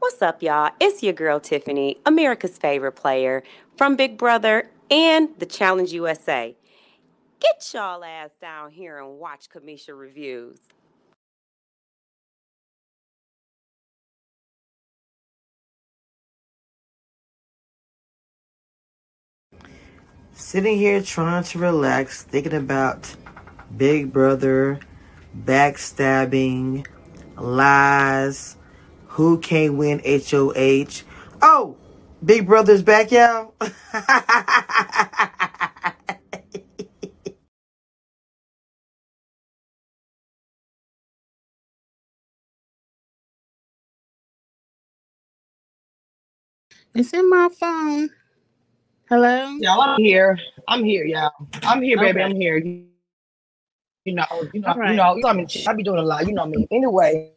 What's up, y'all? It's your girl Tiffany, America's favorite player from Big Brother and the Challenge USA. Get y'all ass down here and watch Cameshia reviews. Sitting here trying to relax, thinking about Big Brother, backstabbing, lies, who can't win HOH. Oh, Big Brother's back, y'all. It's in my phone. Hello? Y'all, I'm here. I'm here, y'all. I'm here, baby. Okay. I'm here. You, you know, you know, All right. you know, I mean, I be doing a lot. You know me. Anyway,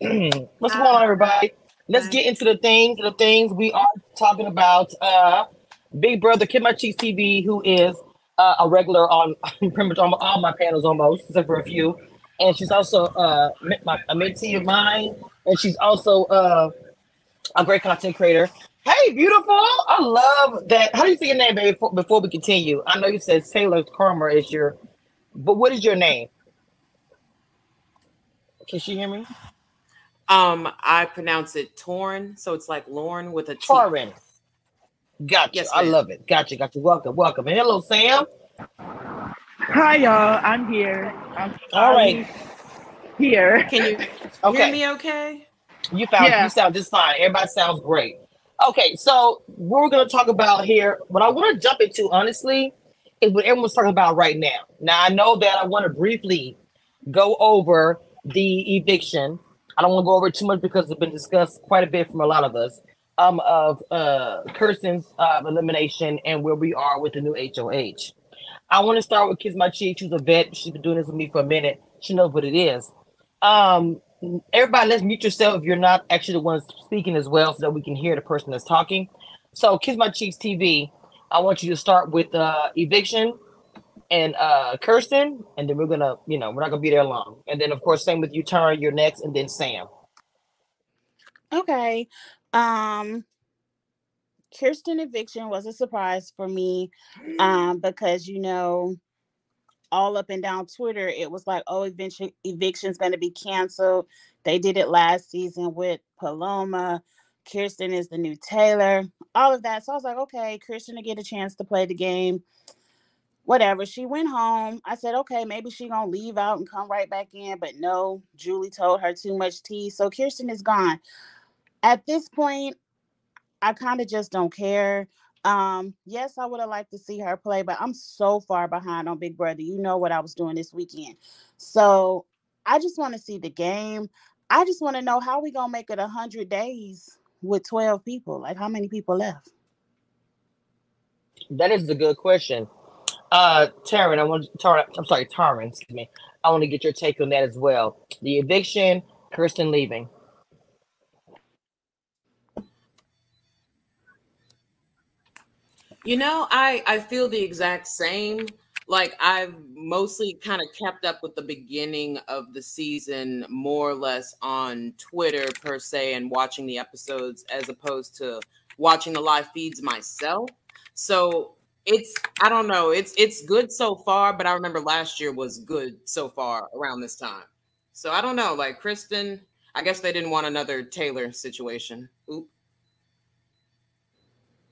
what's going on, everybody? Let's get into the things. The things we are talking about. Uh, Big Brother Kid My Cheeks TV, who is uh, a regular on pretty much on all my panels, almost except for a few, and she's also uh, my, a mentee of mine, and she's also uh, a great content creator. Hey, beautiful! I love that. How do you say your name, baby? Before, before we continue, I know you said Taylor Karma is your, but what is your name? Can she hear me? Um, I pronounce it Torn, so it's like Lauren with a T. Torin. Gotcha. Yes, I love it. Gotcha. Gotcha. Welcome. Welcome. And hello, Sam. Hi, y'all. I'm here. I'm All right. here. Can you hear me okay? You found Yeah. you sound just fine. Everybody sounds great. Okay, so what we're gonna talk about here, what I want to jump into honestly, is what everyone's talking about right now. Now I know that I want to briefly go over the eviction. I don't want to go over too much because it's been discussed quite a bit from a lot of us. Um, of uh Kirsten's uh, elimination and where we are with the new HOH. I want to start with Kiss My Cheek. She's a vet. She's been doing this with me for a minute. She knows what it is. Um, everybody let's mute yourself if you're not actually the ones speaking as well so that we can hear the person that's talking so kiss my cheeks tv i want you to start with uh eviction and uh kirsten and then we're gonna you know we're not gonna be there long and then of course same with you Tara, you're next and then sam Okay. Um, Kirsten eviction was a surprise for me um, because, you know, all up and down Twitter, it was like, oh, eviction eviction's to be canceled. They did it last season with Paloma. Kirsten is the new Taylor, all of that. So I was like, okay, Kirsten to get a chance to play the game. Whatever. She went home. I said, okay, maybe she gonna leave out and come right back in. But no, Julie told her too much tea. So Kirsten is gone. At this point, I kind of just don't care. Um, yes, I would have liked to see her play, but I'm so far behind on Big Brother. You know what I was doing this weekend. So I just want to see the game. I just want to know how we gonna make it hundred days with 12 people. Like how many people left? that is a good question uh Taryn, i want Tara, i'm sorry Taryn, excuse me i want to get your take on that as well the eviction kirsten leaving You know, I I feel the exact same. Like I've mostly kind of kept up with the beginning of the season more or less on Twitter per se and watching the episodes as opposed to watching the live feeds myself. So it's I don't know, it's it's good so far, but I remember last year was good so far around this time. So I don't know, like Kirsten, I guess they didn't want another Taylor situation. Oop.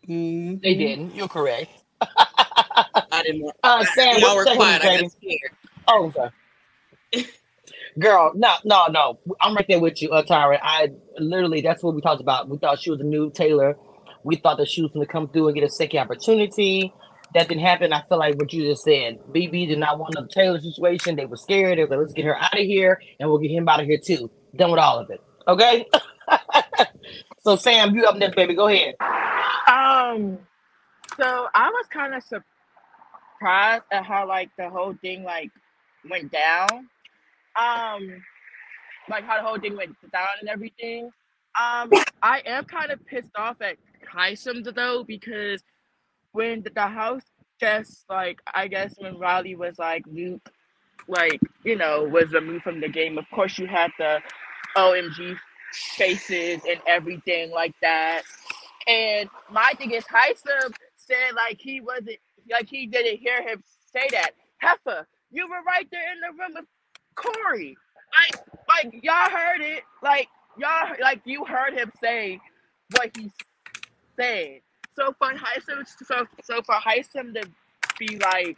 Mhm. they didn't you're correct I didn't want uh sam y'all were quiet. I baby? got scared. Oh, I'm. Girl, no, no, no. I'm right there with you, uh, Tyra. I literally, that's what we talked about. We thought she was a new Taylor. We thought that she was going to come through and get a second opportunity. That didn't happen. I feel like what you just said. BB did not want a Taylor situation. They were scared. They were like, let's get her out of here and we'll get him out of here too. Done with all of it. Okay? so, Sam, you up next, baby. Go ahead. Um, so I was kind of surprised at how like the whole thing like went down. Um, like how the whole thing went down and everything. Um, I am kind of pissed off at Hisam though because when the, house just like I guess when Riley was like Luke, like you know was removed from the game. Of course, you had the OMG faces and everything like that. And my thing is, Hisam said like he wasn't like he didn't hear him say that. Heffa, you were right there in the room with Cory. Like, like y'all heard it. Like y'all, like you heard him say what he said. So for Hisam, so so for Hisam to be like,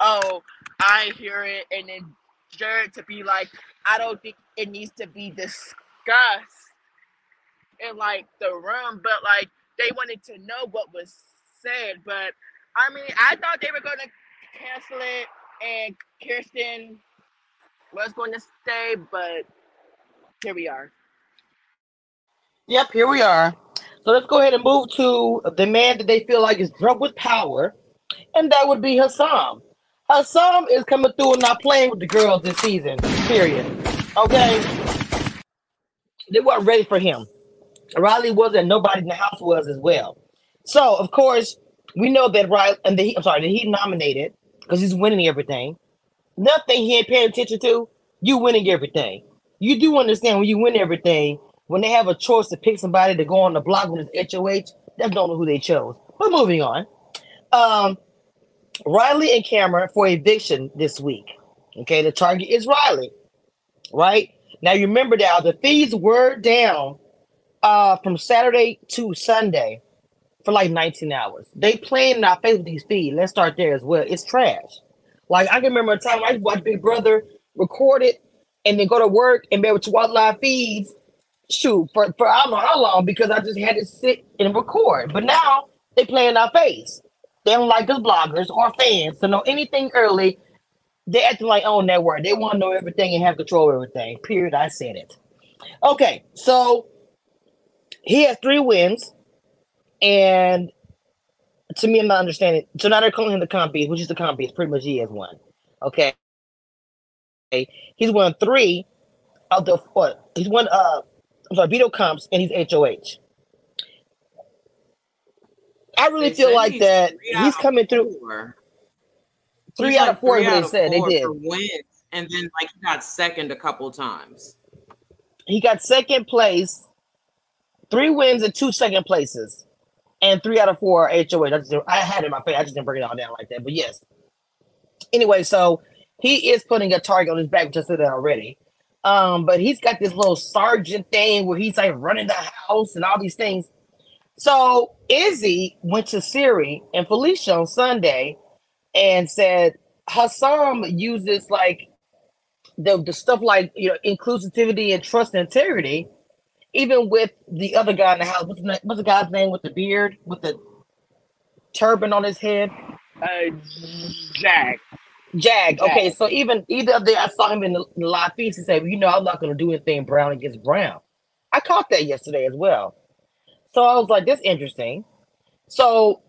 oh, I hear it, and then Jared to be like, I don't think it needs to be discussed in like the room, but like they wanted to know what was said. But I mean, I thought they were gonna cancel it, and Kirsten was going to stay, but here we are. Yep, here we are. So let's go ahead and move to the man that they feel like is drunk with power, and that would be Hassan. Hassan is coming through and not playing with the girls this season. Period. Okay. They weren't ready for him. Riley wasn't. nobody in the house was as well. So of course we know that Riley and the, I'm sorry that he nominated because he's winning everything. Nothing he ain't paying attention to. You winning everything. You do understand when you win everything. When they have a choice to pick somebody to go on the block with his HOH, that's don't know who they chose. But moving on. Um, Riley and Cameron for eviction this week. Okay, the target is Riley, right? Now you remember now the fees were down uh from Saturday to Sunday for like 19 hours. They playing in our face with these fees. Let's start there as well. It's trash. Like I can remember a time I watched Big Brother record it and then go to work and be able to watch live feeds. Shoot, for, for I don't know how long because I just had to sit and record. But now they play in our face. They don't like us bloggers or fans to know anything early. They acting like own network. They want to know everything and have control of everything. Period. I said it. Okay, so he has three wins, and to me, I'm not understanding. So now they're calling him the compy, which is the compy. Pretty much he has one. Okay, he's won three of the what? He's won. Uh, I'm sorry, veto comps, and he's HOH. I really They feel like that he's coming through four. three He's out like of four. three they said they did. wins, and then like he got second a couple times. He got second place, three wins and two second places, and three out of four are HOH. I, just, I had it in my face. I just didn't break it all down like that. But yes. Anyway, so he is putting a target on his back, which I said that already. Um, but he's got this little sergeant thing where he's like running the house and all these things. So Izzy went to Cirie and Felicia on Sunday and said Hassan uses like the, the stuff like you know inclusivity and trust and integrity, even with the other guy in the house. What's the, what's the guy's name with the beard with the turban on his head? Uh, Jack. Jag. Okay, so even either day I saw him in the, the live feeds. He said, well, "You know, I'm not going to do anything brown against brown." I caught that yesterday as well. So I was like, "That's interesting." So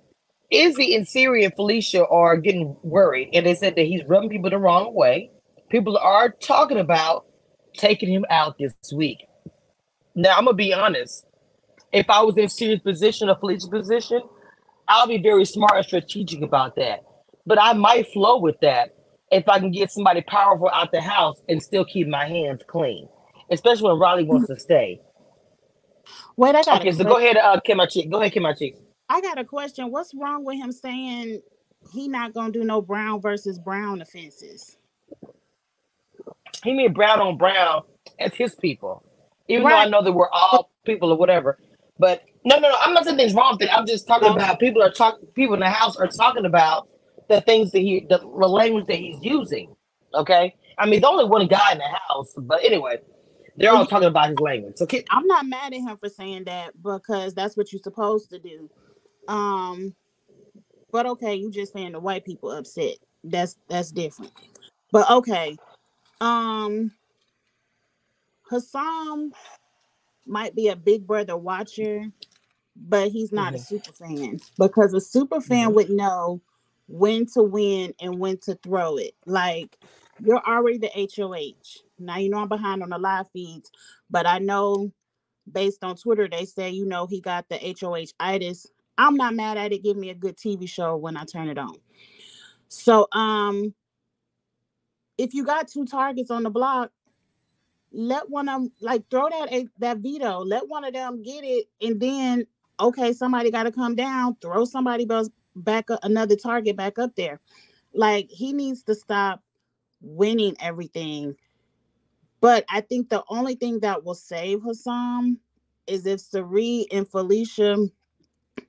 Izzy and Cirie and Felicia are getting worried, and they said that he's rubbing people the wrong way. People are talking about taking him out this week. Now I'm gonna be honest. If I was in Cirie's position or Felicia's position, I'll be very smart and strategic about that. But I might flow with that if I can get somebody powerful out the house and still keep my hands clean, especially when Riley wants to stay. Wait, I got Okay, a so go ahead, uh, Kim, my cheek. Go ahead, Kim, my cheek. I got a question. What's wrong with him saying he not gonna do no brown versus brown offenses? He mean brown on brown as his people, even though I know that we're all people or whatever. But no, no, no. I'm not saying things wrong with it. I'm just talking about people are talking. People in the house are talking about the things that he, the, the language that he's using. Okay. I mean, there's only one guy in the house, but anyway, they're all talking about his language. So, Ki- I'm not mad at him for saying that because that's what you're supposed to do. Um, but okay, you just saying the white people upset. That's that's different. But okay. Um Hassan might be a big brother watcher, but he's not a super fan because a super fan Mhm. would know when to win and when to throw it. Like you're already the HOH. Now you know I'm behind on the live feeds, but I know based on Twitter they say you know he got the HOH itis. I'm not mad at it. Give me a good TV show when I turn it on. So um if you got two targets on the block, let one of them like throw that that veto. Let one of them get it, and then okay, somebody got to come down. Throw somebody else back up, another target back up there. Like he needs to stop winning everything. But I think the only thing that will save Hassan is if Cirie and Felicia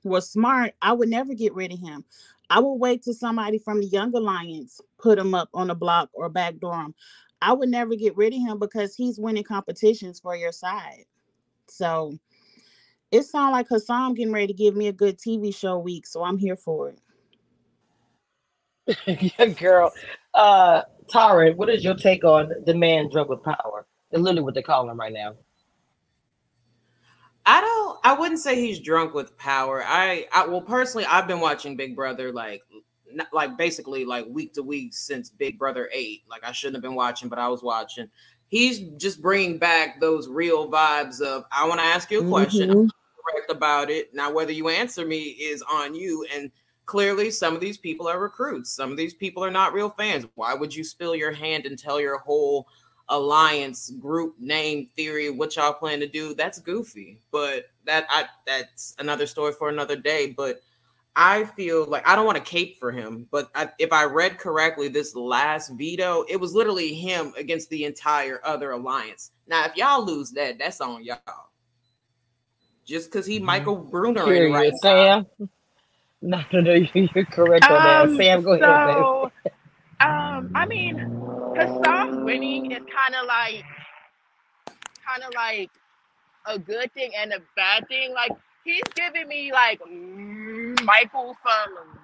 were smart. I would never get rid of him. I would wait till somebody from the Young Alliance put him up on the block or backdoor him. I would never get rid of him because he's winning competitions for your side. So it sounds like Hassan getting ready to give me a good TV show week, so I'm here for it. yeah, girl. Uh, Tara, what is your take on the man drunk with power? That's literally what they call him right now. I don't. I wouldn't say he's drunk with power. I, I well, personally, I've been watching Big Brother like, not, like basically like week to week since Big Brother eight. Like I shouldn't have been watching, but I was watching. He's just bringing back those real vibes of I want to ask you a question. Mhm. correct about it. Now, whether you answer me is on you. And clearly, some of these people are recruits. Some of these people are not real fans. Why would you spill your hand and tell your whole alliance group name theory what y'all plan to do? That's goofy. But that I that's another story for another day. But I feel like I don't want to cape for him, but I, if I read correctly, this last veto, it was literally him against the entire other alliance. Now, if y'all lose that, that's on y'all. Just because he Michael Bruner in Period. right now. Sam. No, no, no, you- you're correct on that. Um, Sam, go ahead, baby. so, um, I mean, Hassan winning is kind of like, kind of like a good thing and a bad thing. Like he's giving me like mm, Michael from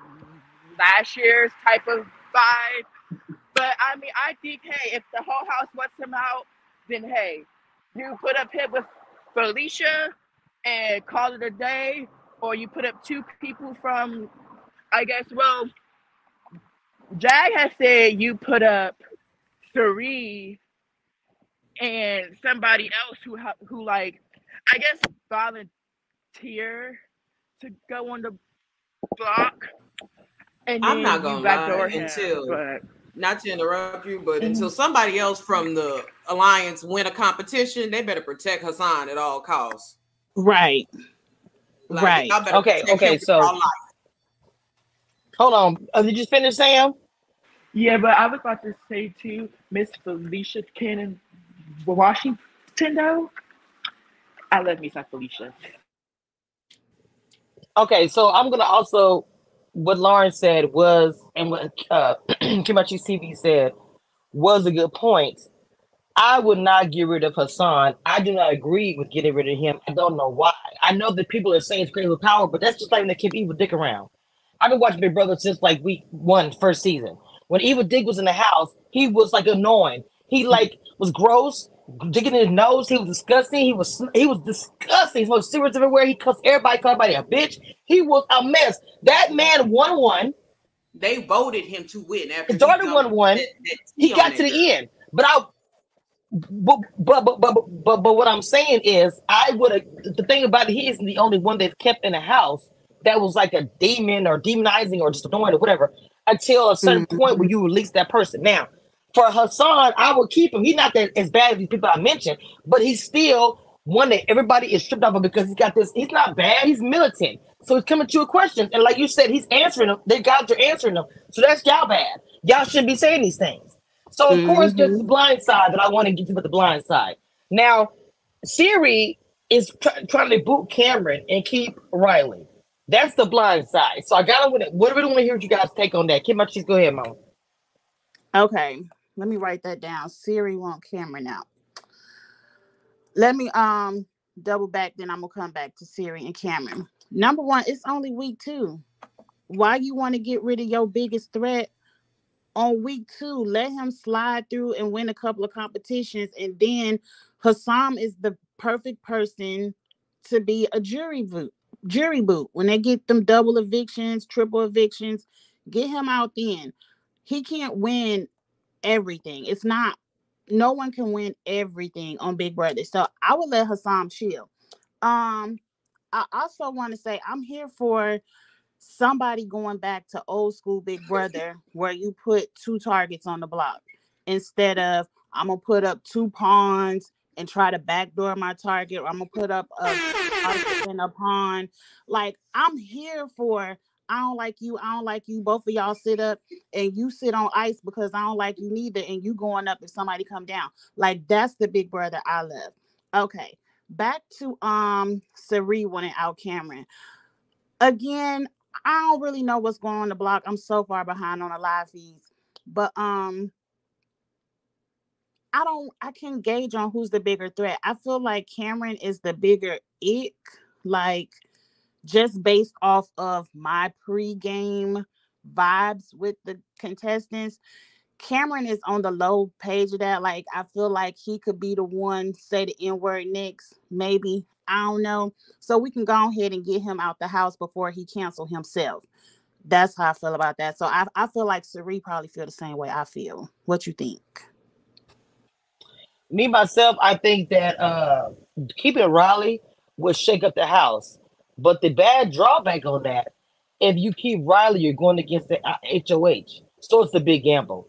last year's type of vibe. But I mean, I think hey, if the whole house wants him out, then hey, you put up him with Felicia and call it a day, or you put up two people from, I guess, well, Jag has said you put up three and somebody else who who like I guess volunteer to go on the block. And I'm not you gonna backdoor lie him, until but not to interrupt you, but until somebody else from the alliance win a competition, they better protect Hassan at all costs. Right. Like, Right. Okay, okay, so- Hold on. Uh, did you finish, Sam? yeah, but I was about to say too, Miss Felicia Cannon Washington though. I love me some Felicia. Okay, so I'm gonna also what Lauren said was, and what uh, Kimachi CV said was a good point. I would not get rid of Hassan. I do not agree with getting rid of him. I don't know why. I know that people are saying it's crazy with power, but that's just like when they keep Evil Dick around. I've been watching Big Brother since like week one, first season. When Evil Dick was in the house, he was like annoying. He like was gross, digging in his nose. He was disgusting. He was he was disgusting. He smoked cigarettes everywhere. He cussed everybody, called everybody a bitch. He was a mess. That man won one. They voted him to win after His daughter won one. that- that He got to the end. But I but but but but but, but, but what I'm saying is I would have the thing about it, he isn't the only one they've kept in a house that was like a demon or demonizing or just annoying or whatever until a certain mm-hmm. point where you release that person. Now, for Hassan, I would keep him. He's not that as bad as these people I mentioned, but he's still one that everybody is stripped off of because he's got this. He's not bad. He's militant, so he's coming to a question, and like you said, he's answering them. They guys are answering them, so that's y'all bad. Y'all shouldn't be saying these things. So of course, there's mm-hmm. the blind side that I want to get to, but the blind side. Now, Cirie is try- trying to boot Cameron and keep Riley. That's the blind side. So I got to What do we want to hear? What you guys take on that? Kim, I just go ahead, mom. Okay. Let me write that down. Cirie want Cameron out. Let me um double back, then I'm gonna come back to Cirie and Cameron. Number one, it's only week two. Why you want to get rid of your biggest threat on week two? Let him slide through and win a couple of competitions, and then Hassan is the perfect person to be a jury boot. Jury boot when they get them double evictions, triple evictions, get him out then. He can't win everything. It's not no one can win everything on Big Brother. So I would let Hassan chill. Um, I also want to say I'm here for somebody going back to old school Big Brother where you put two targets on the block instead of I'm gonna put up two pawns and try to backdoor my target. Or I'm gonna put up a a pawn. Like I'm here for. I don't like you. I don't like you. Both of y'all sit up and you sit on ice because I don't like you neither. And you going up if somebody come down. Like that's the big brother I love. Okay, back to um Cirie winning out Cameron. Again, I don't really know what's going on the block. I'm so far behind on the live feeds, but um I don't I can't gauge on who's the bigger threat. I feel like Cameron is the bigger ick, like just based off of my pre-game vibes with the contestants. Cameron is on the low page of that. Like I feel like he could be the one say the N-word next, maybe. I don't know. So we can go ahead and get him out the house before he cancel himself. That's how I feel about that. So I, I feel like Cirie probably feel the same way I feel. What you think? Me myself, I think that uh keeping Riley would shake up the house. But the bad drawback on that, if you keep Riley, you're going against the HOH. So it's a big gamble.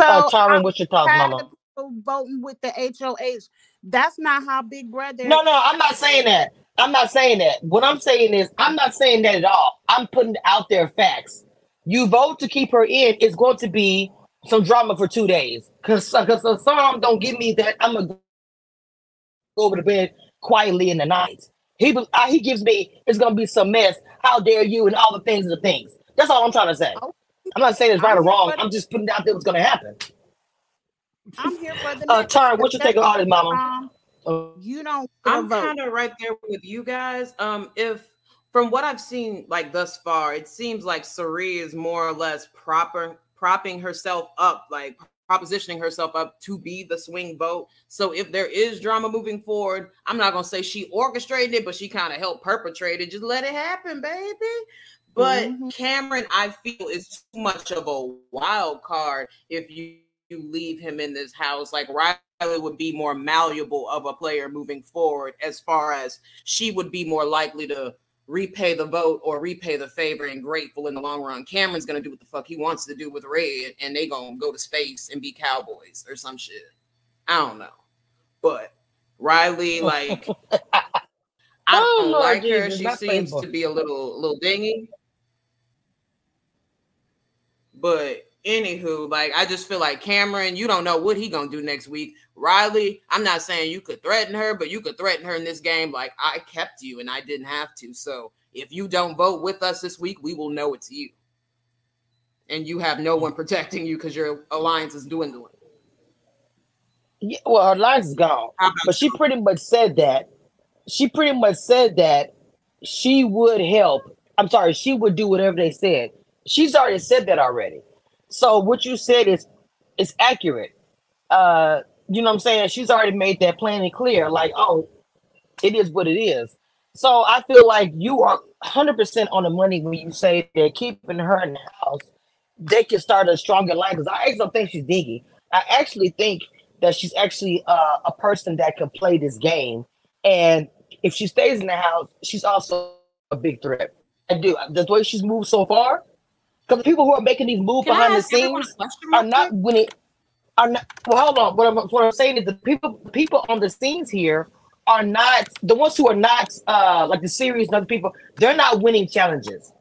So Uh, Tyron, what's your thoughts, Mama? voting with the HOH. That's not how Big Brother. No, no, I'm not saying that. I'm not saying that. What I'm saying is, I'm not saying that at all. I'm putting out there facts. You vote to keep her in, it's going to be some drama for two days. Because because the song don't give me that. I'm gonna go over to bed quietly in the night. He uh, he gives me it's gonna be some mess. How dare you and all the things and the things. That's all I'm trying to say. Oh, I'm not saying it's right or I'm here wrong. I'm just putting out there what's gonna happen. I'm here for the Uh, next Tyron, what you think of all this, Mama? um, Uh, you don't get a I'm kind of right there with you guys. Um, if from what I've seen like thus far, it seems like Cirie is more or less proper propping herself up, like propositioning herself up to be the swing vote. So if there is drama moving forward, I'm not gonna say she orchestrated it, but she kind of helped perpetrate it. Just let it happen, baby. But Mhm. Cameron, I feel, is too much of a wild card if you, you leave him in this house. Like Riley would be more malleable of a player moving forward, as far as she would be more likely to repay the vote or repay the favor and grateful in the long run. Cameron's gonna do what the fuck he wants to do with Red, and they gonna go to space and be cowboys or some shit. I don't know, but Riley, like, I Oh, don't Lord like her. She seems faithful. to be a little, little dingy. But anywho, like I just feel like Cameron, you don't know what he gonna do next week. Riley, I'm not saying you could threaten her, but you could threaten her in this game. Like I kept you and I didn't have to. So if you don't vote with us this week, we will know it's you. And you have no one protecting you because your alliance is dwindling. Yeah, well, her lines is gone. But she pretty much said that. She pretty much said that she would help. I'm sorry, she would do whatever they said. She's already said that already. So what you said is is accurate. Uh, you know what I'm saying? She's already made that plain and clear. Like, oh, it is what it is. So I feel like you are 100% on the money when you say that keeping her in the house, they can start a stronger line. Because I actually don't think she's diggy. I actually think that she's actually uh, a person that can play this game. And if she stays in the house, she's also a big threat. I do. The way she's moved so far, because people who are making these moves Can behind the ask everyone a scenes are not winning. Are not. Well, hold on. What I'm, what I'm saying is the people people on the scenes here are not the ones who are not uh like the series and other people. They're not winning challenges.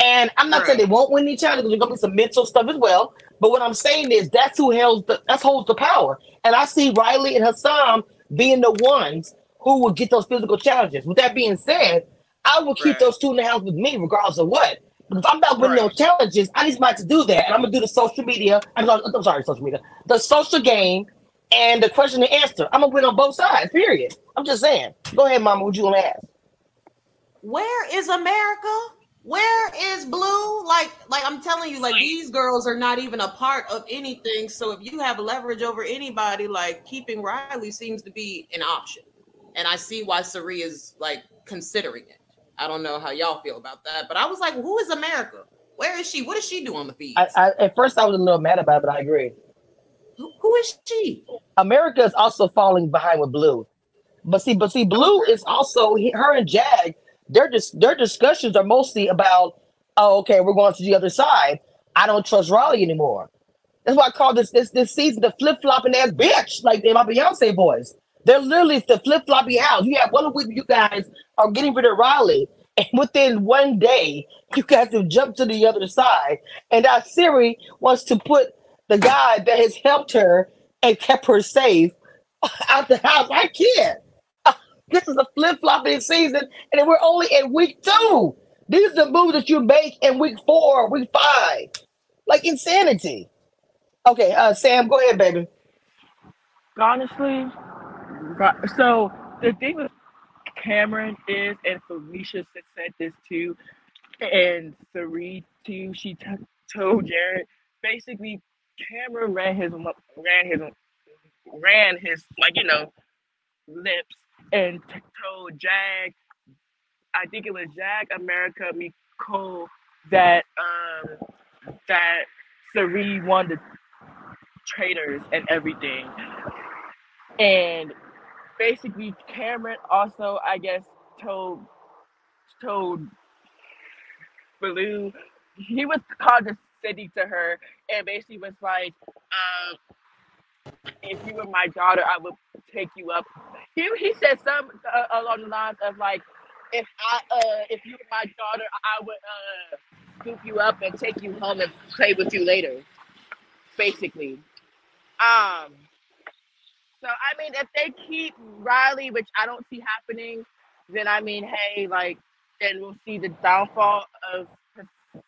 And I'm not saying they won't win any challenges. There's gonna be some mental stuff as well. But what I'm saying is that's who holds the that's holds the power. And I see Riley and Hassan being the ones who will get those physical challenges. With that being said, I will keep Right. those two in the house with me regardless of what. Because if I'm not winning Right. those challenges, I need somebody to do that. And I'm gonna do the social media. I'm sorry, I'm sorry, social media. The social game and the question and answer. I'm gonna win on both sides, period. I'm just saying. Go ahead, mama. What you gonna ask? where is America? Where is Blue? Like, like I'm telling you, like these girls are not even a part of anything. So if you have leverage over anybody, like keeping Riley seems to be an option. And I see why Cirie is like considering it. I don't know how y'all feel about that, but I was like, who is America? Where is she? What does she do on the feed? At first I was a little mad about it, but I agree. who, who is she? America is also falling behind with Blue. But see, but see, Blue is also her and Jag. Their dis, their discussions are mostly about, oh, okay, we're going to the other side. I don't trust Raleigh anymore. That's why I call this this this season the flip flopping ass bitch, like in my Beyonce voice. They're literally the flip floppy house. You have one week, you guys are getting rid of Riley, and within one day, you guys have jumped to the other side. And now Cirie wants to put the guy that has helped her and kept her safe out the house. I can't. This is a flip flopping season, and we're only in week two. These are the moves that you make in week four, week five. Like insanity. Okay, uh, Sam, go ahead, baby. Honestly, so the thing with Cameron is, and Felicia said this too, and Cirie too. She t- told Jared basically Cameron ran his ran his ran his like you know lips and t- told Jag, I think it was Jag America Nicole that um that Cirie won the traitors and everything, and basically Cameron also I guess told told Blue he was condescending to her and basically was like, um, if you were my daughter, I would take you up. He, he said some uh, along the lines of like, if I uh if you were my daughter, I would uh scoop you up and take you home and play with you later. Basically, um. So I mean, if they keep Riley, which I don't see happening, then I mean, hey, like, then we'll see the downfall of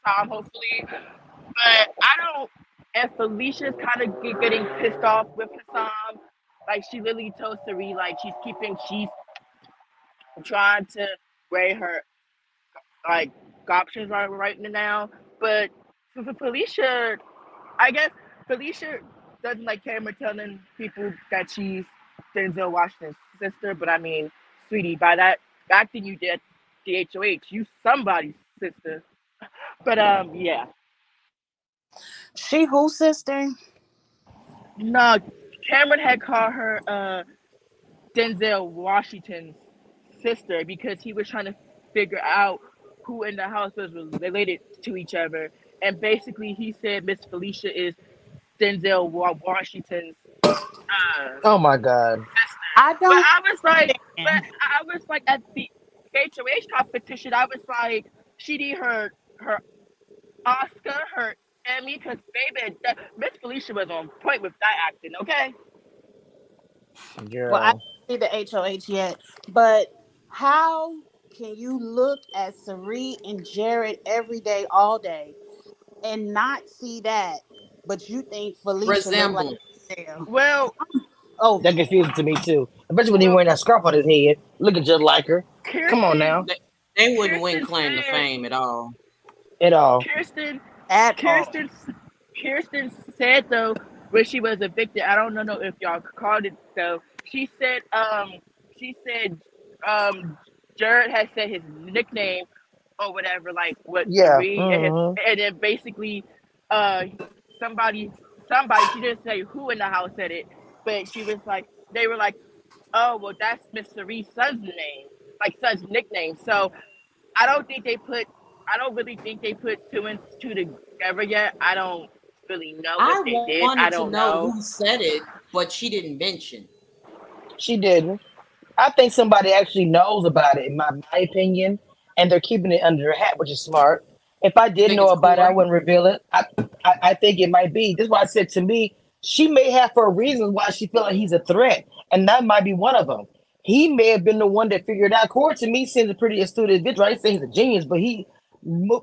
Tom, hopefully. But I don't. And Felicia's kind of getting pissed off with Hassan. Like she literally told Cirie, like she's keeping, she's trying to weigh her like options right right now. But for, Felicia, I guess Felicia doesn't like Cameron telling people that she's Denzel Washington's sister. But I mean, sweetie, by that acting you did the HOH, you somebody's sister. But um, yeah. She who sister? No, Cameron had called her uh, Denzel Washington's sister because he was trying to figure out who in the house was related to each other. And basically, he said Miss Felicia is Denzel Wa- Washington's uh, Oh my God. I don't. But I was like, but. I was like at the HOH competition, I was like, she need her her Oscar, her Emmy, because baby, that, Miss Felicia was on point with that acting. Okay. Girl. Well, I didn't see the HOH yet, but how can you look at Cirie and Jared every day, all day, and not see that, but you think Felicia look like Resemble. Well, Oh, that confusing to me too. Especially when he wearing that scarf on his head, looking just like her. Come on now. They, they wouldn't win claim to fame at all. At all. Kirsten, at all. Kirsten, Kirsten said though when she was evicted. I don't know if y'all called it though. She said, um, she said, um, Jared had said his nickname or whatever, like what Yeah, Cirie, and, mhm. and then basically, uh, somebody, somebody, she didn't say who in the house said it, but she was like, they were like, oh well, that's Miss Cirie's son's name, like son's nickname. So I don't think they put. I don't really think they put two and two together yet. I don't really know I what they did. I don't know, know. who said it, but she didn't mention. She didn't. I think somebody actually knows about it, in my, my opinion, and they're keeping it under their hat, which is smart. If I did know about it, I wouldn't reveal it. I, I, I think it might be. This is why I said to me, she may have her reasons why she feel like he's a threat, and that might be one of them. He may have been the one that figured out. Cory to me seems a pretty astute individual. I say he's a genius, but he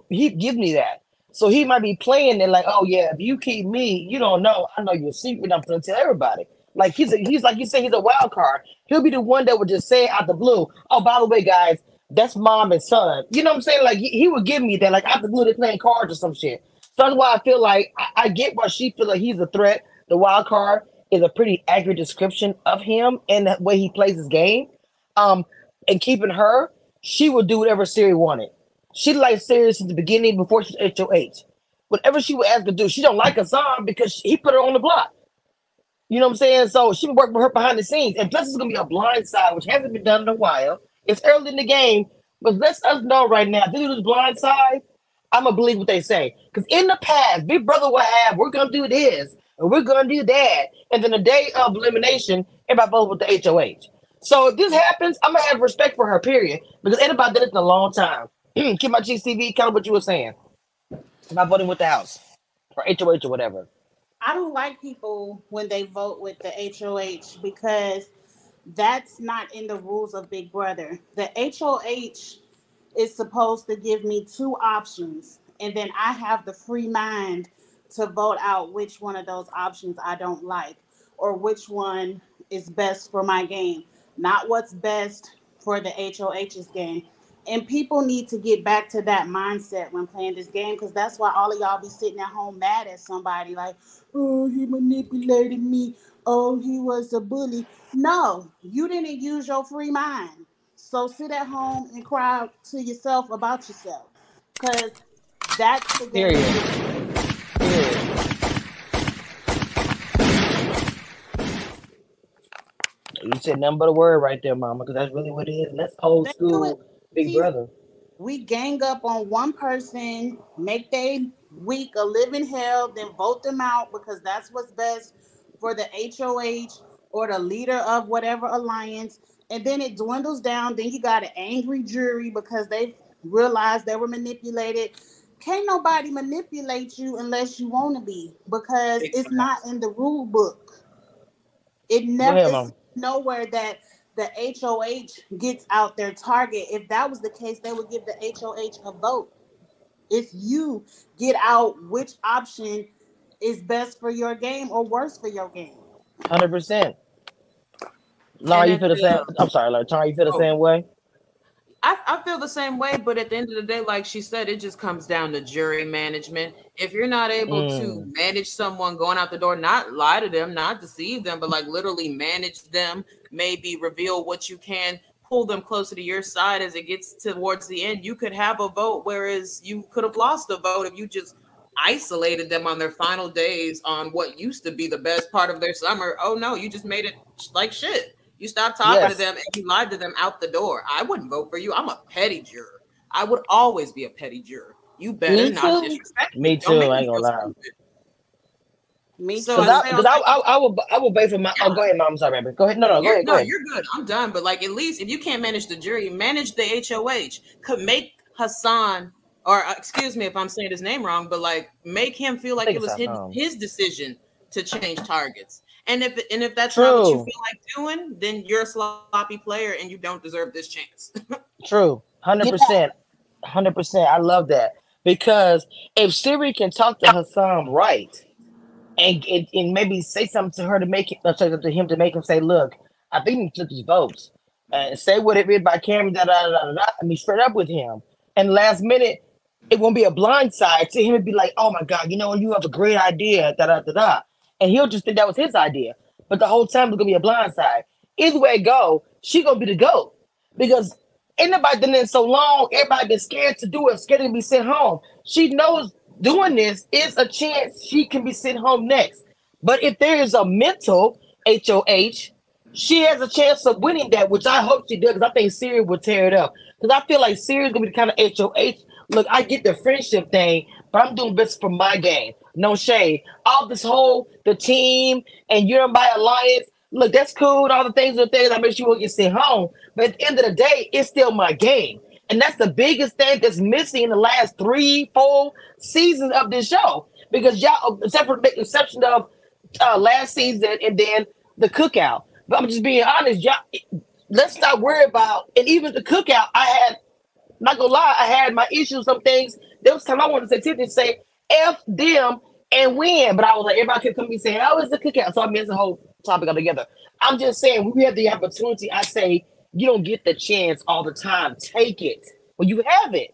he gives me that. So he might be playing it like, oh yeah, if you keep me, you don't know. I know your secret. I'm gonna tell everybody. Like he's a, he's like you say, he's a wild card. He'll be the one that would just say out the blue, oh by the way, guys, that's mom and son. You know what I'm saying? Like he, he would give me that, like out the blue, they're playing cards or some shit. So that's why I feel like I, I get why she feel like he's a threat. The wild card is a pretty accurate description of him and the way he plays his game. Um, and keeping her, she would do whatever Cirie wanted. She liked Cirie since the beginning before she was HOH. Whatever she would ask her to do, she don't like Hassan because he put her on the block. You know what I'm saying? So she would work with her behind the scenes. And plus, it's gonna be a blind side, which hasn't been done in a while. It's early in the game, but let's us know right now. This blind side, I'm gonna believe what they say. Because in the past, Big Brother will have, we're gonna do this and we're gonna do that, and then the day of elimination, everybody votes with the HOH. So if this happens, I'm gonna have respect for her, period. Because anybody did it in a long time. Keep my GCV, kind of what you were saying. About voting with the house or HOH or whatever. I don't like people when they vote with the HOH because that's not in the rules of Big Brother. The HOH is supposed to give me two options, and then I have the free mind to vote out which one of those options I don't like or which one is best for my game, not what's best for the HOH's game. And people need to get back to that mindset when playing this game because that's why all of y'all be sitting at home mad at somebody like, oh, he manipulated me. Oh, he was a bully. No, you didn't use your free mind. So sit at home and cry to yourself about yourself because that's the. Period. Period. You said nothing but a word right there, mama, because that's really what it is. And that's old They school Big See, Brother. we gang up on one person, make their week a living hell, then vote them out because that's what's best for the HOH or the leader of whatever alliance. And then it dwindles down. Then you got an angry jury because they realized they were manipulated. Can't nobody manipulate you unless you want to be because it's not in the rule book. It never ahead, it's mom. nowhere that the HOH gets out their target. If that was the case, they would give the HOH a vote. If you get out which option is best for your game or worse for your game. Hundred percent. Laura, you feel the same? I'm sorry, Laura. Tara, you feel the oh, same way? I, I feel the same way, but at the end of the day, like she said, it just comes down to jury management. If you're not able to Mm. manage someone going out the door, not lie to them, not deceive them, but like literally manage them, maybe reveal what you can, pull them closer to your side as it gets towards the end, you could have a vote, whereas you could have lost a vote if you just isolated them on their final days on what used to be the best part of their summer. Oh no, you just made it like shit. You stopped talking to them and you lied to them out the door. I wouldn't vote for you. I'm a petty juror. I would always be a petty juror. You better Me not too. disrespect me. Me too. I ain't gonna lie. stupid. Me So too. Because I I, because I, I, I will, I will wait for my. Oh, go ahead, mom. I'm sorry, baby. Go ahead. No, no, go you're, ahead. Go no, ahead. you're good. I'm done. But like, at least if you can't manage the jury, manage the HOH. Could make Hassan, or uh, excuse me if I'm saying his name wrong, but like, make him feel like it was his, his decision to change targets. And if and if that's not what you feel like doing, then you're a sloppy player and you don't deserve this chance. True. hundred percent, Hundred percent. I love that because if Cirie can talk to Hassan right, and, and and maybe say something to her to make it, or say something to him to make him say, "Look, I think he took his votes," and say what it it is by Cameron. Da da da da da. I mean, straight up with him. And last minute, it won't be a blind side to him. It'd be like, "Oh my God, you know, you have a great idea." Da da da da. And he'll just think that was his idea, but the whole time it's gonna be a blind side. Either way it go, she gonna be the goat because anybody done it in so long. Everybody been scared to do it, scared to be sent home. She knows doing this is a chance she can be sent home next. But if there is a mental HOH, she has a chance of winning that, which I hope she does, because I think Cirie will tear it up. Because I feel like Cirie's gonna be the kind of HOH. Look, I get the friendship thing, but I'm doing this for my game. No shade. All this whole the team and you're my alliance. Look, that's cool. All the things are things I make sure you get home. But at the end of the day, it's still my game. And that's the biggest thing that's missing in the last three, four seasons of this show. Because y'all, except for the exception of uh, last season and then the cookout. But I'm just being honest, y'all. Let's not worry about and even the cookout. I had not gonna lie, I had my issues. Some things there was time I wanted to say Tiffany say f them and win, but I was like everybody kept coming and saying, "Oh, it's a cookout," so I missed the whole topic altogether. I'm just saying when we have the opportunity. I say you don't get the chance all the time. Take it when you have it.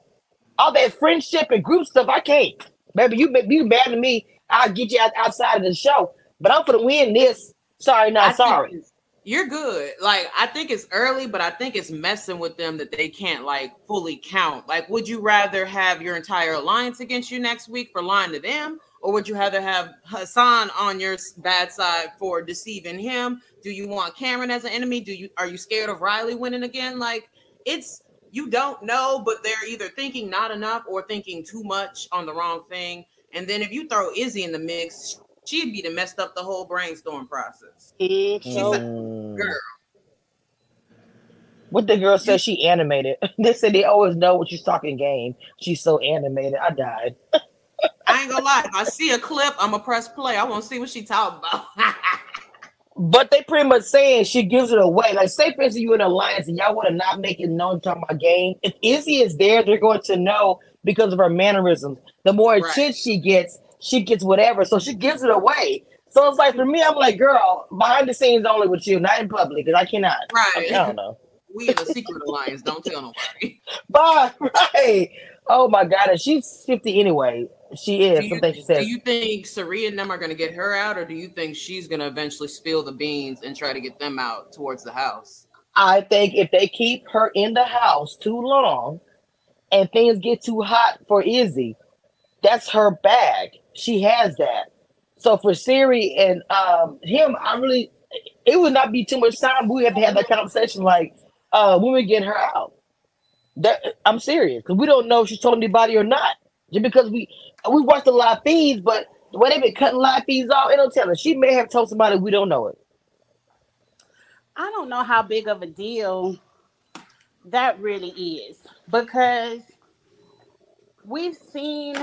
All that friendship and group stuff, I can't. Baby, you you mad at me? I'll get you out, outside of the show. But I'm gonna win this. Sorry, not think sorry. it's- You're good. Like I think it's early, but I think it's messing with them that they can't like fully count. Like, would you rather have your entire alliance against you next week for lying to them, or would you rather have Hassan on your bad side for deceiving him? Do you want Cameron as an enemy? Do you are you scared of Riley winning again? Like, it's you don't know, but they're either thinking not enough or thinking too much on the wrong thing. And then if you throw Izzy in the mix, she'd be to messed up the whole brainstorm process. Mm, She's a girl. What the girl said she animated. they said they always know what she's talking game. She's so animated. I died. I ain't gonna lie. If I see a clip, I'm gonna press play. I want to see what she talking about. But they pretty much saying she gives it away. Like, say for instance, you in an alliance and y'all want to not make it known talking about game. If Izzy is there, they're going to know because of her mannerisms. The more Right. attention she gets, she gets whatever. So she gives it away. So it's like for me, I'm like, girl, behind the scenes only with you, not in public, because I cannot. I right. don't know. We in a secret alliance. Don't tell nobody. Bye. Right. Oh my God. And she's 50 anyway. She Do is. you, Something she do you think Cirie and them are gonna get her out, or do you think she's gonna eventually spill the beans and try to get them out towards the house? I think if they keep her in the house too long and things get too hot for Izzy, that's her bag. She has that. So for Cirie and um, him, I really, it would not be too much time. We have to have that conversation like uh, when we get her out. That I'm serious because we don't know if she's told anybody or not. Just because we we watched a lot of feeds, but the way they've been cutting live feeds off, it don't tell us. She may have told somebody we don't know it. I don't know how big of a deal that really is because we've seen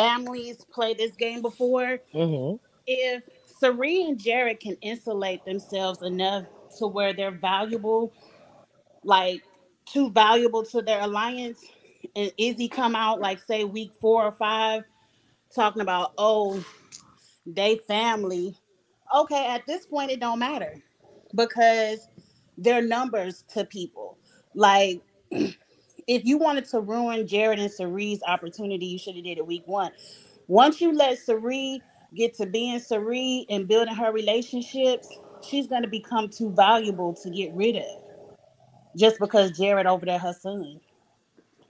families play this game before. Mm-hmm. If Cirie and Jared can insulate themselves enough to where they're valuable, like too valuable to their alliance, and Izzy come out like say week four or five talking about oh they family. Okay, at this point it don't matter because they're numbers to people. Like if you wanted to ruin Jared and Cirie's opportunity, you should have did it week one. Once you let Cirie get to being Cirie and building her relationships, she's gonna become too valuable to get rid of. Just because Jared over there her son.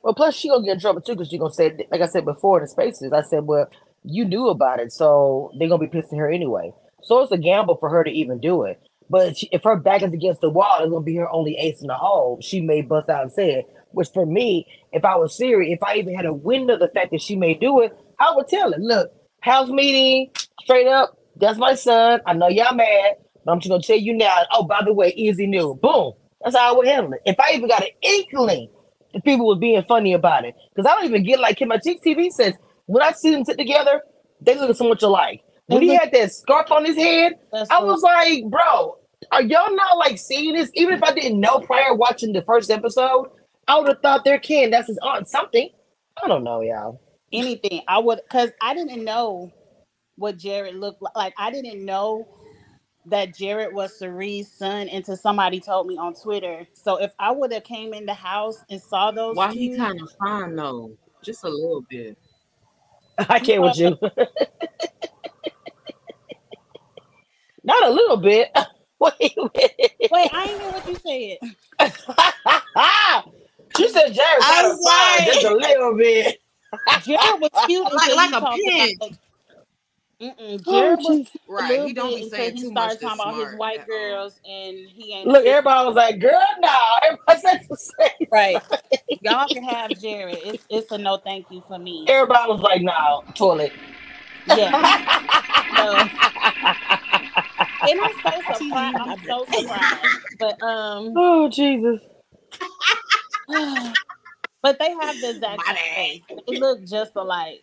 Well, plus she gonna get in trouble too because she gonna say, like I said before in the spaces, I said, well, you knew about it, so they're gonna be pissed at her anyway. So it's a gamble for her to even do it. But if, she, if her back is against the wall, it's gonna be her only ace in the hole. She may bust out and say it. Which for me, if I was serious, if I even had a window of the fact that she may do it, I would tell her, look, house meeting, straight up, that's my son. I know y'all mad, but I'm just gonna tell you now. Oh, by the way, Izzy knew. Boom. That's how I would handle it. If I even got an inkling that people was being funny about it. Because I don't even get like Kim my Cheeks TV says, when I see them sit together, they look so much alike. When he had that scarf on his head, That's I was like, bro, are y'all not like seeing this? Even if I didn't know prior watching the first episode, I would have thought their kin, that's his aunt, something. I don't know, y'all. anything. I would because I didn't know what Jared looked like. Like I didn't know that Jared was Cirie's son until somebody told me on Twitter. So if I would have came in the house and saw those Why he kind of fine though? Just a little bit. I can't with you. Not a little bit. Wait, wait. wait, I ain't hear what you said. she said Jared I kind of was like- just a little bit. Jared was cute Like- until like a talked pin. about. Mm-mm, Oh, Jared was a Right. little He don't bit be saying he too much. started talking about his white at all. girls, and he ain't. Look, everybody was like, girl, no. Everybody said the same. right. Y'all can have Jared. It's it's a no thank you for me. Everybody was like, no, toilet. Yeah. So, and I'm so surprised. I'm so surprised. But um, oh, Jesus. but they have the exact same face. They look just alike.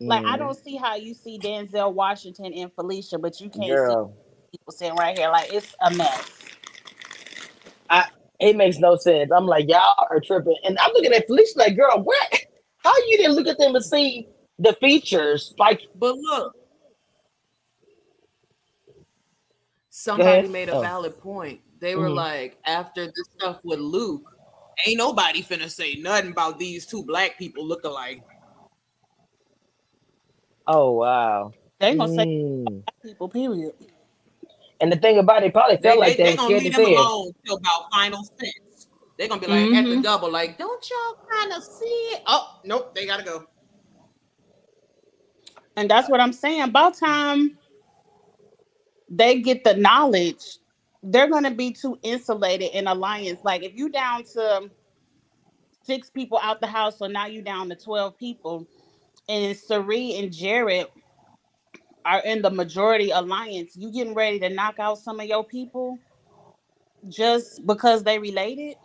Like I don't see how you see Denzel Washington and Felicia, but you can't Girl, see people sitting right here. Like it's a mess. I. it makes no sense. I'm like, y'all are tripping. And I'm looking at Felicia like, girl, what? How you didn't look at them and see the features? Like, But look, somebody made a Oh. valid point. They were Mhm. like, after this stuff with Luke, ain't nobody finna say nothing about these two black people look alike. oh, wow. They ain't gonna say Mm. people. Period. And the thing about it, probably They, felt they, like they, they were gonna leave to them alone till about final six. They're gonna be like at the Mhm. double, like, don't y'all kind of see it? Oh, nope, they gotta go. And that's what I'm saying. About time they get the knowledge, they're gonna be too insulated in alliance. Like if you down to six people out the house, so now you down to 12 people. And Cirie and Jared are in the majority alliance. You getting ready to knock out some of your people just because they related?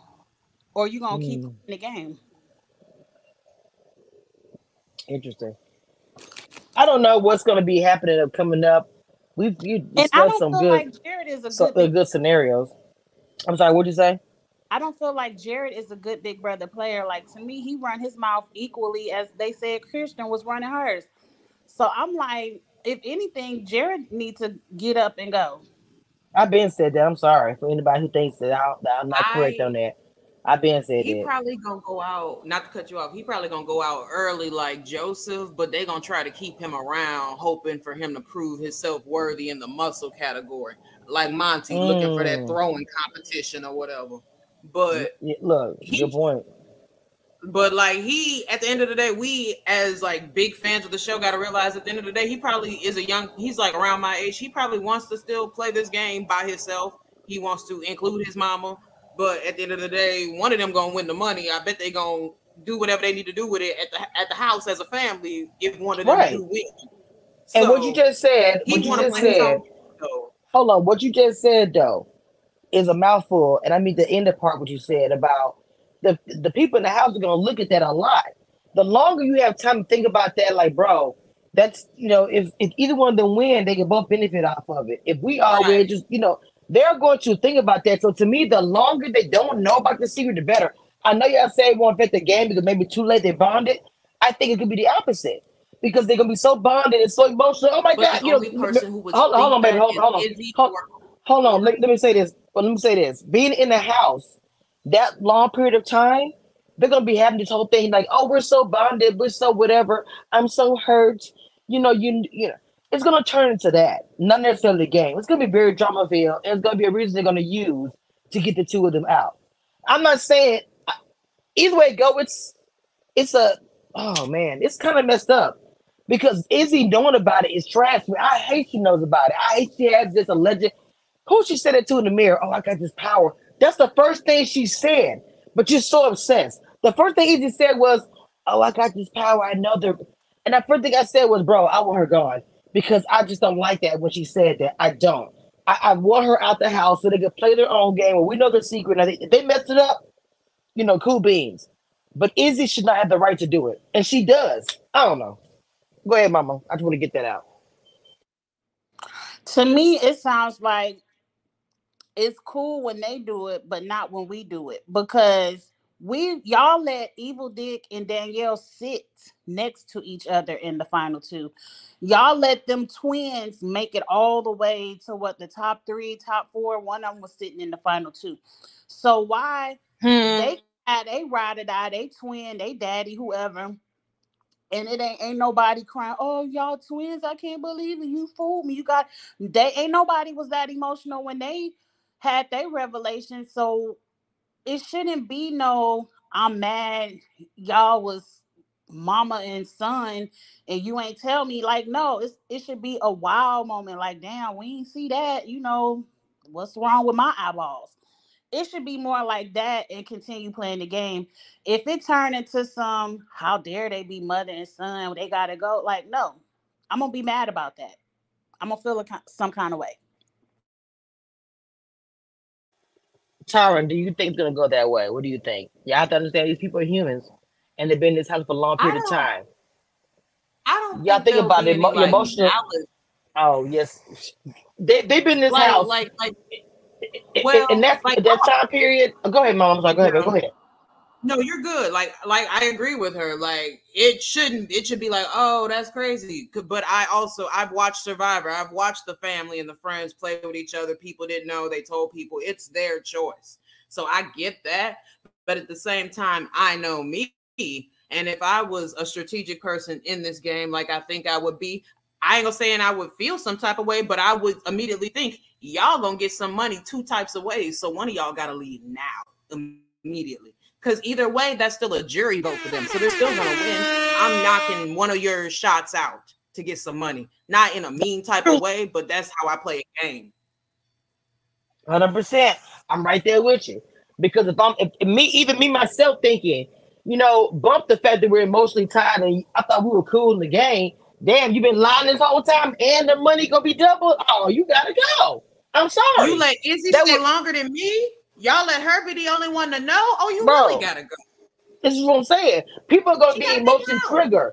Or you gonna keep Mm, in the game? interesting. I don't know what's going to be happening or coming up. We've you And I don't some feel good, like Jared is a some good uh, good scenarios. I'm sorry. What'd you say? I don't feel like Jared is a good big brother player. Like to me, he run his mouth equally as they said Kirsten was running hers. So I'm like, if anything, Jared needs to get up and go. I've been said that. I'm sorry for anybody who thinks that, I, that I'm not correct I on that. I've been said he that. probably gonna go out. Not to cut you off, he probably gonna go out early like Joseph, but they gonna try to keep him around, hoping for him to prove himself worthy in the muscle category, like Monte looking for that Mm. throwing competition or whatever. But Yeah, look, good point. But like he, at the end of the day, we as like big fans of the show got to realize at the end of the day, he probably is a young. He's like around my age. He probably wants to still play this game by himself. He wants to include his mama. But at the end of the day, one of them gonna win the money. I bet they gonna do whatever they need to do with it at the at the house as a family. If one of them Right. do win. And what you just said, he what you just said. Hold on, what you just said though is a mouthful, and I mean the end of part what you said about the the people in the house are gonna look at that a lot. The longer you have time to think about that, like bro, that's you know, if if either one of them win, they can both benefit off of it. If we already right, just you know, they're going to think about that. So to me, the longer they don't know about the secret, the better. I know y'all say it won't affect the game because maybe too late they bonded. I think it could be the opposite because they're gonna be so bonded and so emotional. Oh my but god, you know, person who hold, hold on, baby, hold, hold on, hold, hold on. Let, let me say this. But let me say this: being in the house that long period of time, they're gonna be having this whole thing like, "Oh, we're so bonded, we're so whatever." I'm so hurt. You know, you you know, it's gonna turn into that. Not necessarily the game. It's gonna be very drama filled, it's gonna be a reason they're gonna use to get the two of them out. I'm not saying either way go. It's it's a oh man, it's kind of messed up because Izzy knowing about it is trash. I hate she knows about it. I hate she has this alleged. Who she said it to in the mirror? Oh, I got this power. That's the first thing she said. But you're so obsessed. The first thing Izzy said was, "Oh, I got this power. I know they're." And the first thing I said was, "Bro, I want her gone because I just don't like that." When she said that, I don't. I, I want her out the house so they can play their own game. Where we know the secret. And if they messed it up, you know, cool beans. But Izzy should not have the right to do it, and she does. I don't know. Go ahead, Mama. I just want to get that out. To me, it sounds like it's cool when they do it, but not when we do it because we y'all let Evil Dick and Danielle sit next to each other in the final two. Y'all let them twins make it all the way to what the top three, top four. One of them was sitting in the final two. So why Hmm. they ah, they ride or die, they twin, they daddy, whoever. And it ain't ain't nobody crying. Oh, y'all twins! I can't believe it. You fooled me. You got they ain't nobody was that emotional when they had their revelation. So it shouldn't be no. I'm mad. Y'all was mama and son, and you ain't tell me. Like no, it should be a wow moment. Like damn, we ain't see that. You know what's wrong with my eyeballs? it should be more like that and continue playing the game. If it turn into some, how dare they be mother and son? They gotta go. Like, no, I'm gonna be mad about that. I'm gonna feel a, some kind of way. Tyron, do you think it's gonna go that way? What do you think? You have to understand these people are humans, and they've been in this house for a long period of time. I don't Y'all think think about it. any Emo- your like emotional. Oh yes, they they've been in this Like house, like like. Well, and that's like that time period. oh, Go ahead, Mom. I'm sorry. Go ahead. Go ahead. No, you're good. Like, like I agree with her. Like, it shouldn't. It should be like, oh, that's crazy. But I also, I've watched Survivor. I've watched the family and the friends play with each other. People didn't know. They told people it's their choice. So I get that. But at the same time, I know me. And if I was a strategic person in this game, like I think I would be, I ain't gonna say and I would feel some type of way, but I would immediately think y'all gonna get some money two types of ways. So one of y'all gotta leave now immediately. Because either way, that's still a jury vote for them. So they're still gonna win. I'm knocking one of your shots out to get some money. Not in a mean type of way, but that's how I play a game. Hundred percent. I'm right there with you because if I'm if, if me, even me myself, thinking you know, bump the fact that we're emotionally tied and I thought we were cool in the game. Damn, you've been lying this whole time and the money gonna be doubled. Oh, you gotta go. I'm sorry. You let Izzy That stay was- longer than me? Y'all let her be the only one to know? Oh, you Bro. really gotta go. This is what I'm saying. People are gonna She be emotion out.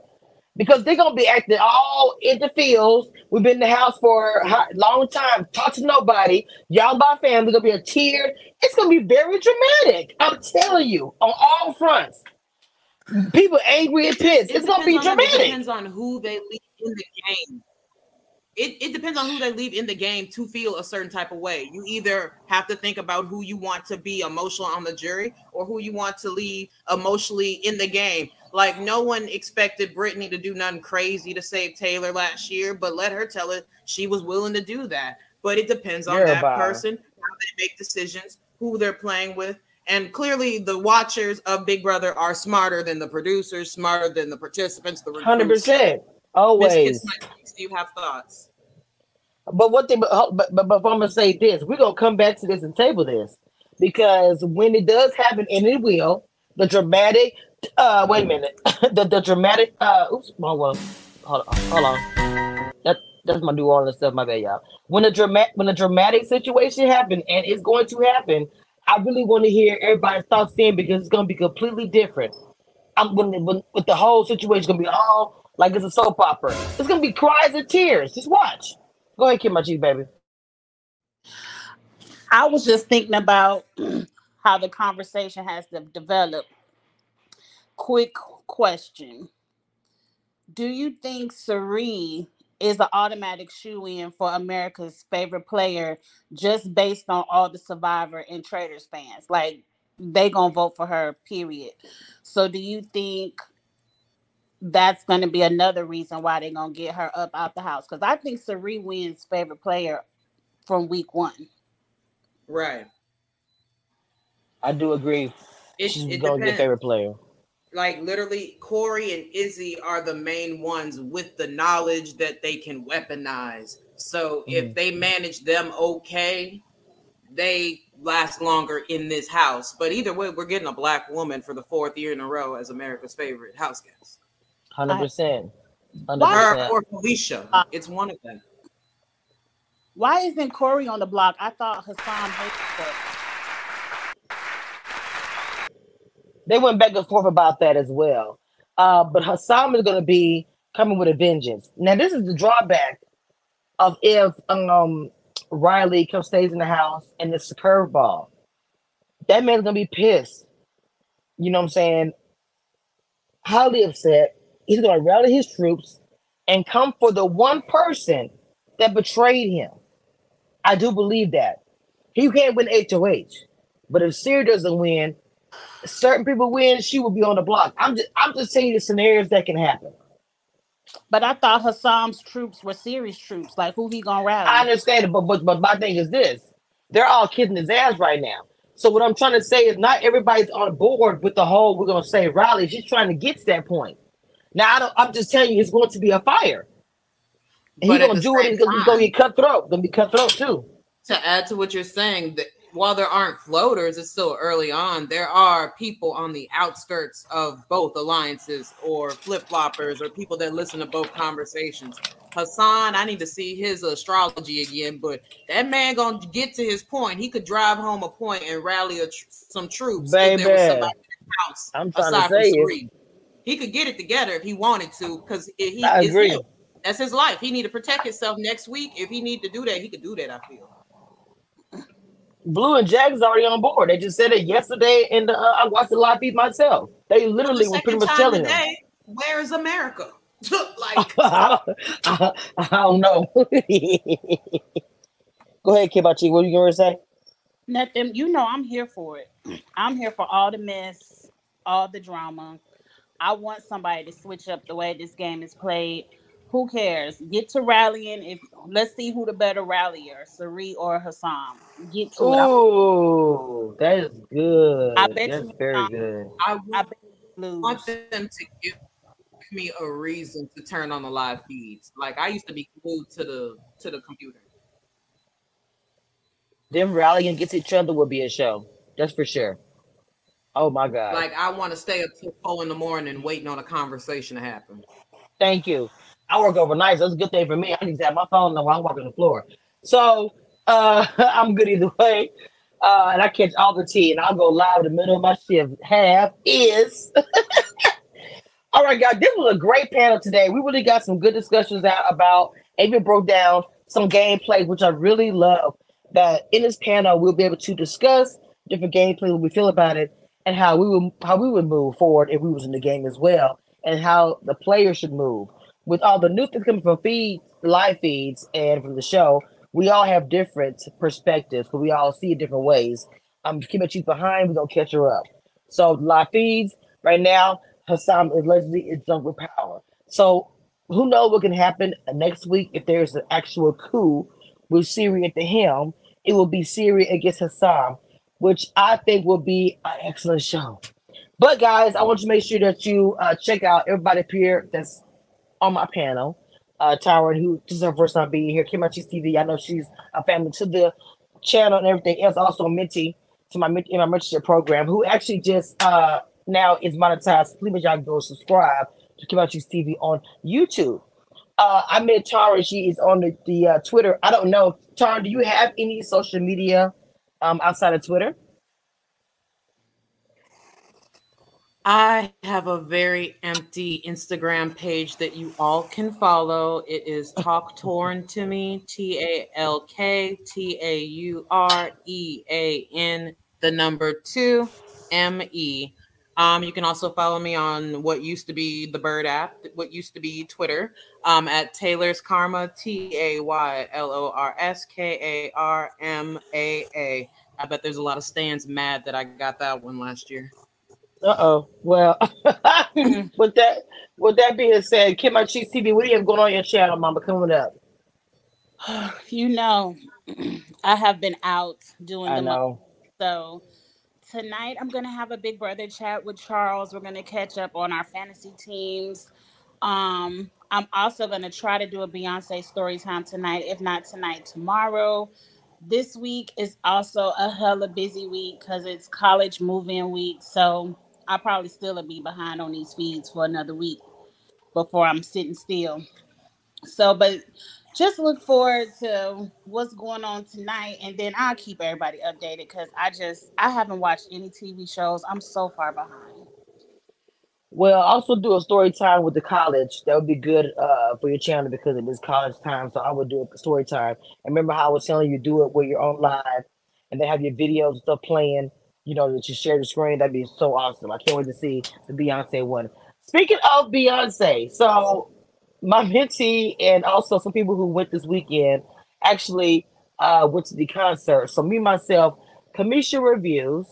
because they're gonna be acting all in the fields. We've been in the house for a long time, talk to nobody. Y'all my family gonna be a tear. It's gonna be very dramatic. I'm telling you, on all fronts. People angry and pissed. It's gonna be on- It dramatic. depends on who they leave in the game. It, it depends on who they leave in the game to feel a certain type of way. You either have to think about who you want to be emotional on the jury or who you want to leave emotionally in the game. Like no one expected Brittany to do nothing crazy to save Taylor last year, but let her tell it she was willing to do that. But it depends on You're that person, how they make decisions, who they're playing with. And clearly, the watchers of Big Brother are smarter than the producers, smarter than the participants, the hundred percent, Always. Do you have thoughts? But what they but, but, but, I'm gonna say this, we're gonna come back to this and table this because when it does happen, and it will, the dramatic uh wait a minute. the the dramatic uh oops, wrong one. Hold on, hold on. That that's my New Orleans stuff, my bad, y'all. When a dramatic when a dramatic situation happen and it's going to happen, I really want to hear everybody's thoughts in because it's gonna be completely different. I'm when, when with the whole situation gonna be all like it's a soap opera. It's gonna be cries and tears. Just watch. Go ahead, Kim, my chief baby. I was just thinking about how the conversation has de- developed. Quick question. Do you think Cirie is an automatic shoe in for America's favorite player just based on all the Survivor and Traitors fans? Like, they gonna vote for her, period. So, do you think that's gonna be another reason why they're gonna get her up out the house? Because I think Cirie wins favorite player from week one. Right. I do agree. It, She's it gonna get favorite player. Like literally, Cory and Izzy are the main ones with the knowledge that they can weaponize. So if mm-hmm. they manage them okay, they last longer in this house. But either way, we're getting a black woman for the fourth year in a row as America's favorite house guest. Hundred percent. Her or Felicia. Uh, It's one of them. Why isn't Cory on the block? I thought Hisam hated her. They went back and forth about that as well. Uh, but Hisam is gonna be coming with a vengeance. Now, this is the drawback of if um Reilly comes stays in the house and it's a curveball. That man's gonna be pissed. You know what I'm saying? Highly upset. He's gonna rally his troops and come for the one person that betrayed him. I do believe that. He can't win HOH. But if Cirie doesn't win, certain people win, she will be on the block. I'm just I'm just saying the scenarios that can happen. But I thought Hisam's troops were Cirie's troops. Like who he gonna rally? I understand it, but, but but my thing is this: they're all kissing his ass right now. So what I'm trying to say is not everybody's on board with the whole we're gonna say rally. She's trying to get to that point. Now I don't, I'm just telling you, it's going to be a fire. And he's gonna do it. He's gonna, he's gonna get cutthroat. Gonna be cutthroat too. to add to what you're saying that while there aren't floaters it's still early on there are people on the outskirts of both alliances or flip-floppers or people that listen to both conversations Hisam i need to see his astrology again but that man gonna get to his point he could drive home a point and rally a tr- some troops if there was somebody in the house I'm trying to say it. Cirie. he could get it together if he wanted to because he I is agree. him. that's his life he need to protect himself next week if he need to do that he could do that i feel Blue and Jag is already on board. They just said it yesterday, and uh, I watched the live feed myself. They literally the were pretty much time telling him. where is America? like, I, I, I don't know. Go ahead, Kibachi. What are you going to say? Nothing. You know I'm here for it. I'm here for all the mess, all the drama. I want somebody to switch up the way this game is played. Who cares? Get to rallying. If let's see who the better rallier, Cirie or Hisam. Get to it. That is good. I bet That's you very not. good. I I want, bet you want lose. them to give me a reason to turn on the live feeds. Like I used to be glued to the to the computer. Them rallying against each other would be a show. That's for sure. Oh my god! Like I want to stay up till four in the morning waiting on a conversation to happen. Thank you. I work overnight, so that's a good thing for me. I need to have my phone while I'm walking the floor. So uh, I'm good either way. Uh, and I catch all the tea, and I'll go live in the middle of my shift. Half is. all right, guys. This was a great panel today. We really got some good discussions out about, even broke down some gameplay, which I really love. That in this panel we'll be able to discuss different gameplay, what we feel about it, and how we would how we would move forward if we was in the game as well, and how the players should move. With all the new things coming from feeds, live feeds, and from the show, we all have different perspectives, but we all see it different ways. I'm keeping you behind, we're gonna catch her up. So live feeds right now, Hisam is Leslie is drunk with power. So who knows what can happen next week if there's an actual coup with Cirie at the helm? It will be Cirie against Hisam which I think will be an excellent show. But guys, I want you to make sure that you uh, check out everybody here that's on my panel. Uh, who this is her first time being here. Kim TV. I know she's a family to the channel and everything else. Also, Minty to my in my mentorship program, who actually just uh now is monetized. Please make y'all go subscribe to Kim TV on YouTube. Uh, I met Tara. She is on the, the uh, Twitter. I don't know, Tara. Do you have any social media um, outside of Twitter? I have a very empty Instagram page that you all can follow. It is Talk Taurean to me, T A L K T A U R E A N, the number two, M E. Um, you can also follow me on what used to be the Bird app, what used to be Twitter, um, at Taylor's Karma, T A Y L O R S K A R M A A. I bet there's a lot of stands mad that I got that one last year. Uh oh. Well, with that with that being said, Kim Cheese TV, what do you have going on your channel, Mama? Coming up. You know, I have been out doing I the know. so tonight I'm gonna have a big brother chat with Charles. We're gonna catch up on our fantasy teams. Um, I'm also gonna try to do a Beyonce story time tonight. If not tonight, tomorrow. This week is also a hella busy week because it's college move-in week. So I'll probably still be behind on these feeds for another week before I'm sitting still. So, but just look forward to what's going on tonight, and then I'll keep everybody updated because I just I haven't watched any TV shows. I'm so far behind. Well, also do a story time with the college. That would be good uh, for your channel because it is college time. So I would do a story time. And remember how I was telling you do it where you're on live and they have your videos and stuff playing. You know that you share the screen. That'd be so awesome. I can't wait to see the Beyonce one. Speaking of Beyonce, so my mentee and also some people who went this weekend actually uh, went to the concert. So me myself, Cameshia reviews.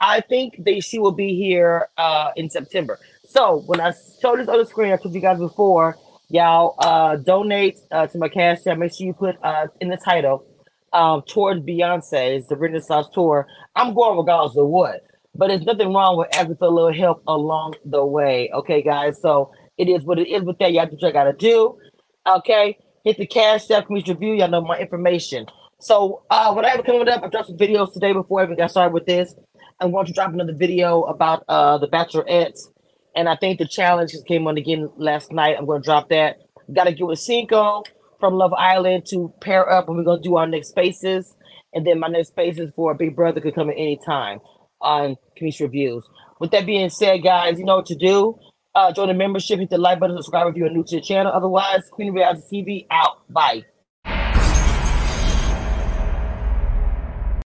I think that she will be here uh, in September. So when I showed this on the screen, I told you guys before, y'all uh, donate uh, to my cash. Make sure you put uh, in the title um, towards Beyonce's the Renaissance tour. I'm going regardless of what, but there's nothing wrong with asking for a little help along the way. Okay, guys. So it is what it is with that. Y'all do what you gotta do. Okay, hit the cash app, community review. Y'all know my information. So uh, what I have coming up, I dropped some videos today before I even got started with this. I'm going to drop another video about uh, the Bachelorettes and I think the challenge just came on again last night. I'm to drop that. Got to get with Cinco from Love Island to pair up, and we're to do our next spaces. And then my next spaces for Big Brother could come at any time on Community Reviews. With that being said, guys, you know what to do. Uh, join the membership, hit the like button, subscribe if you're new to the channel. Otherwise, Queen Reality TV out. Bye.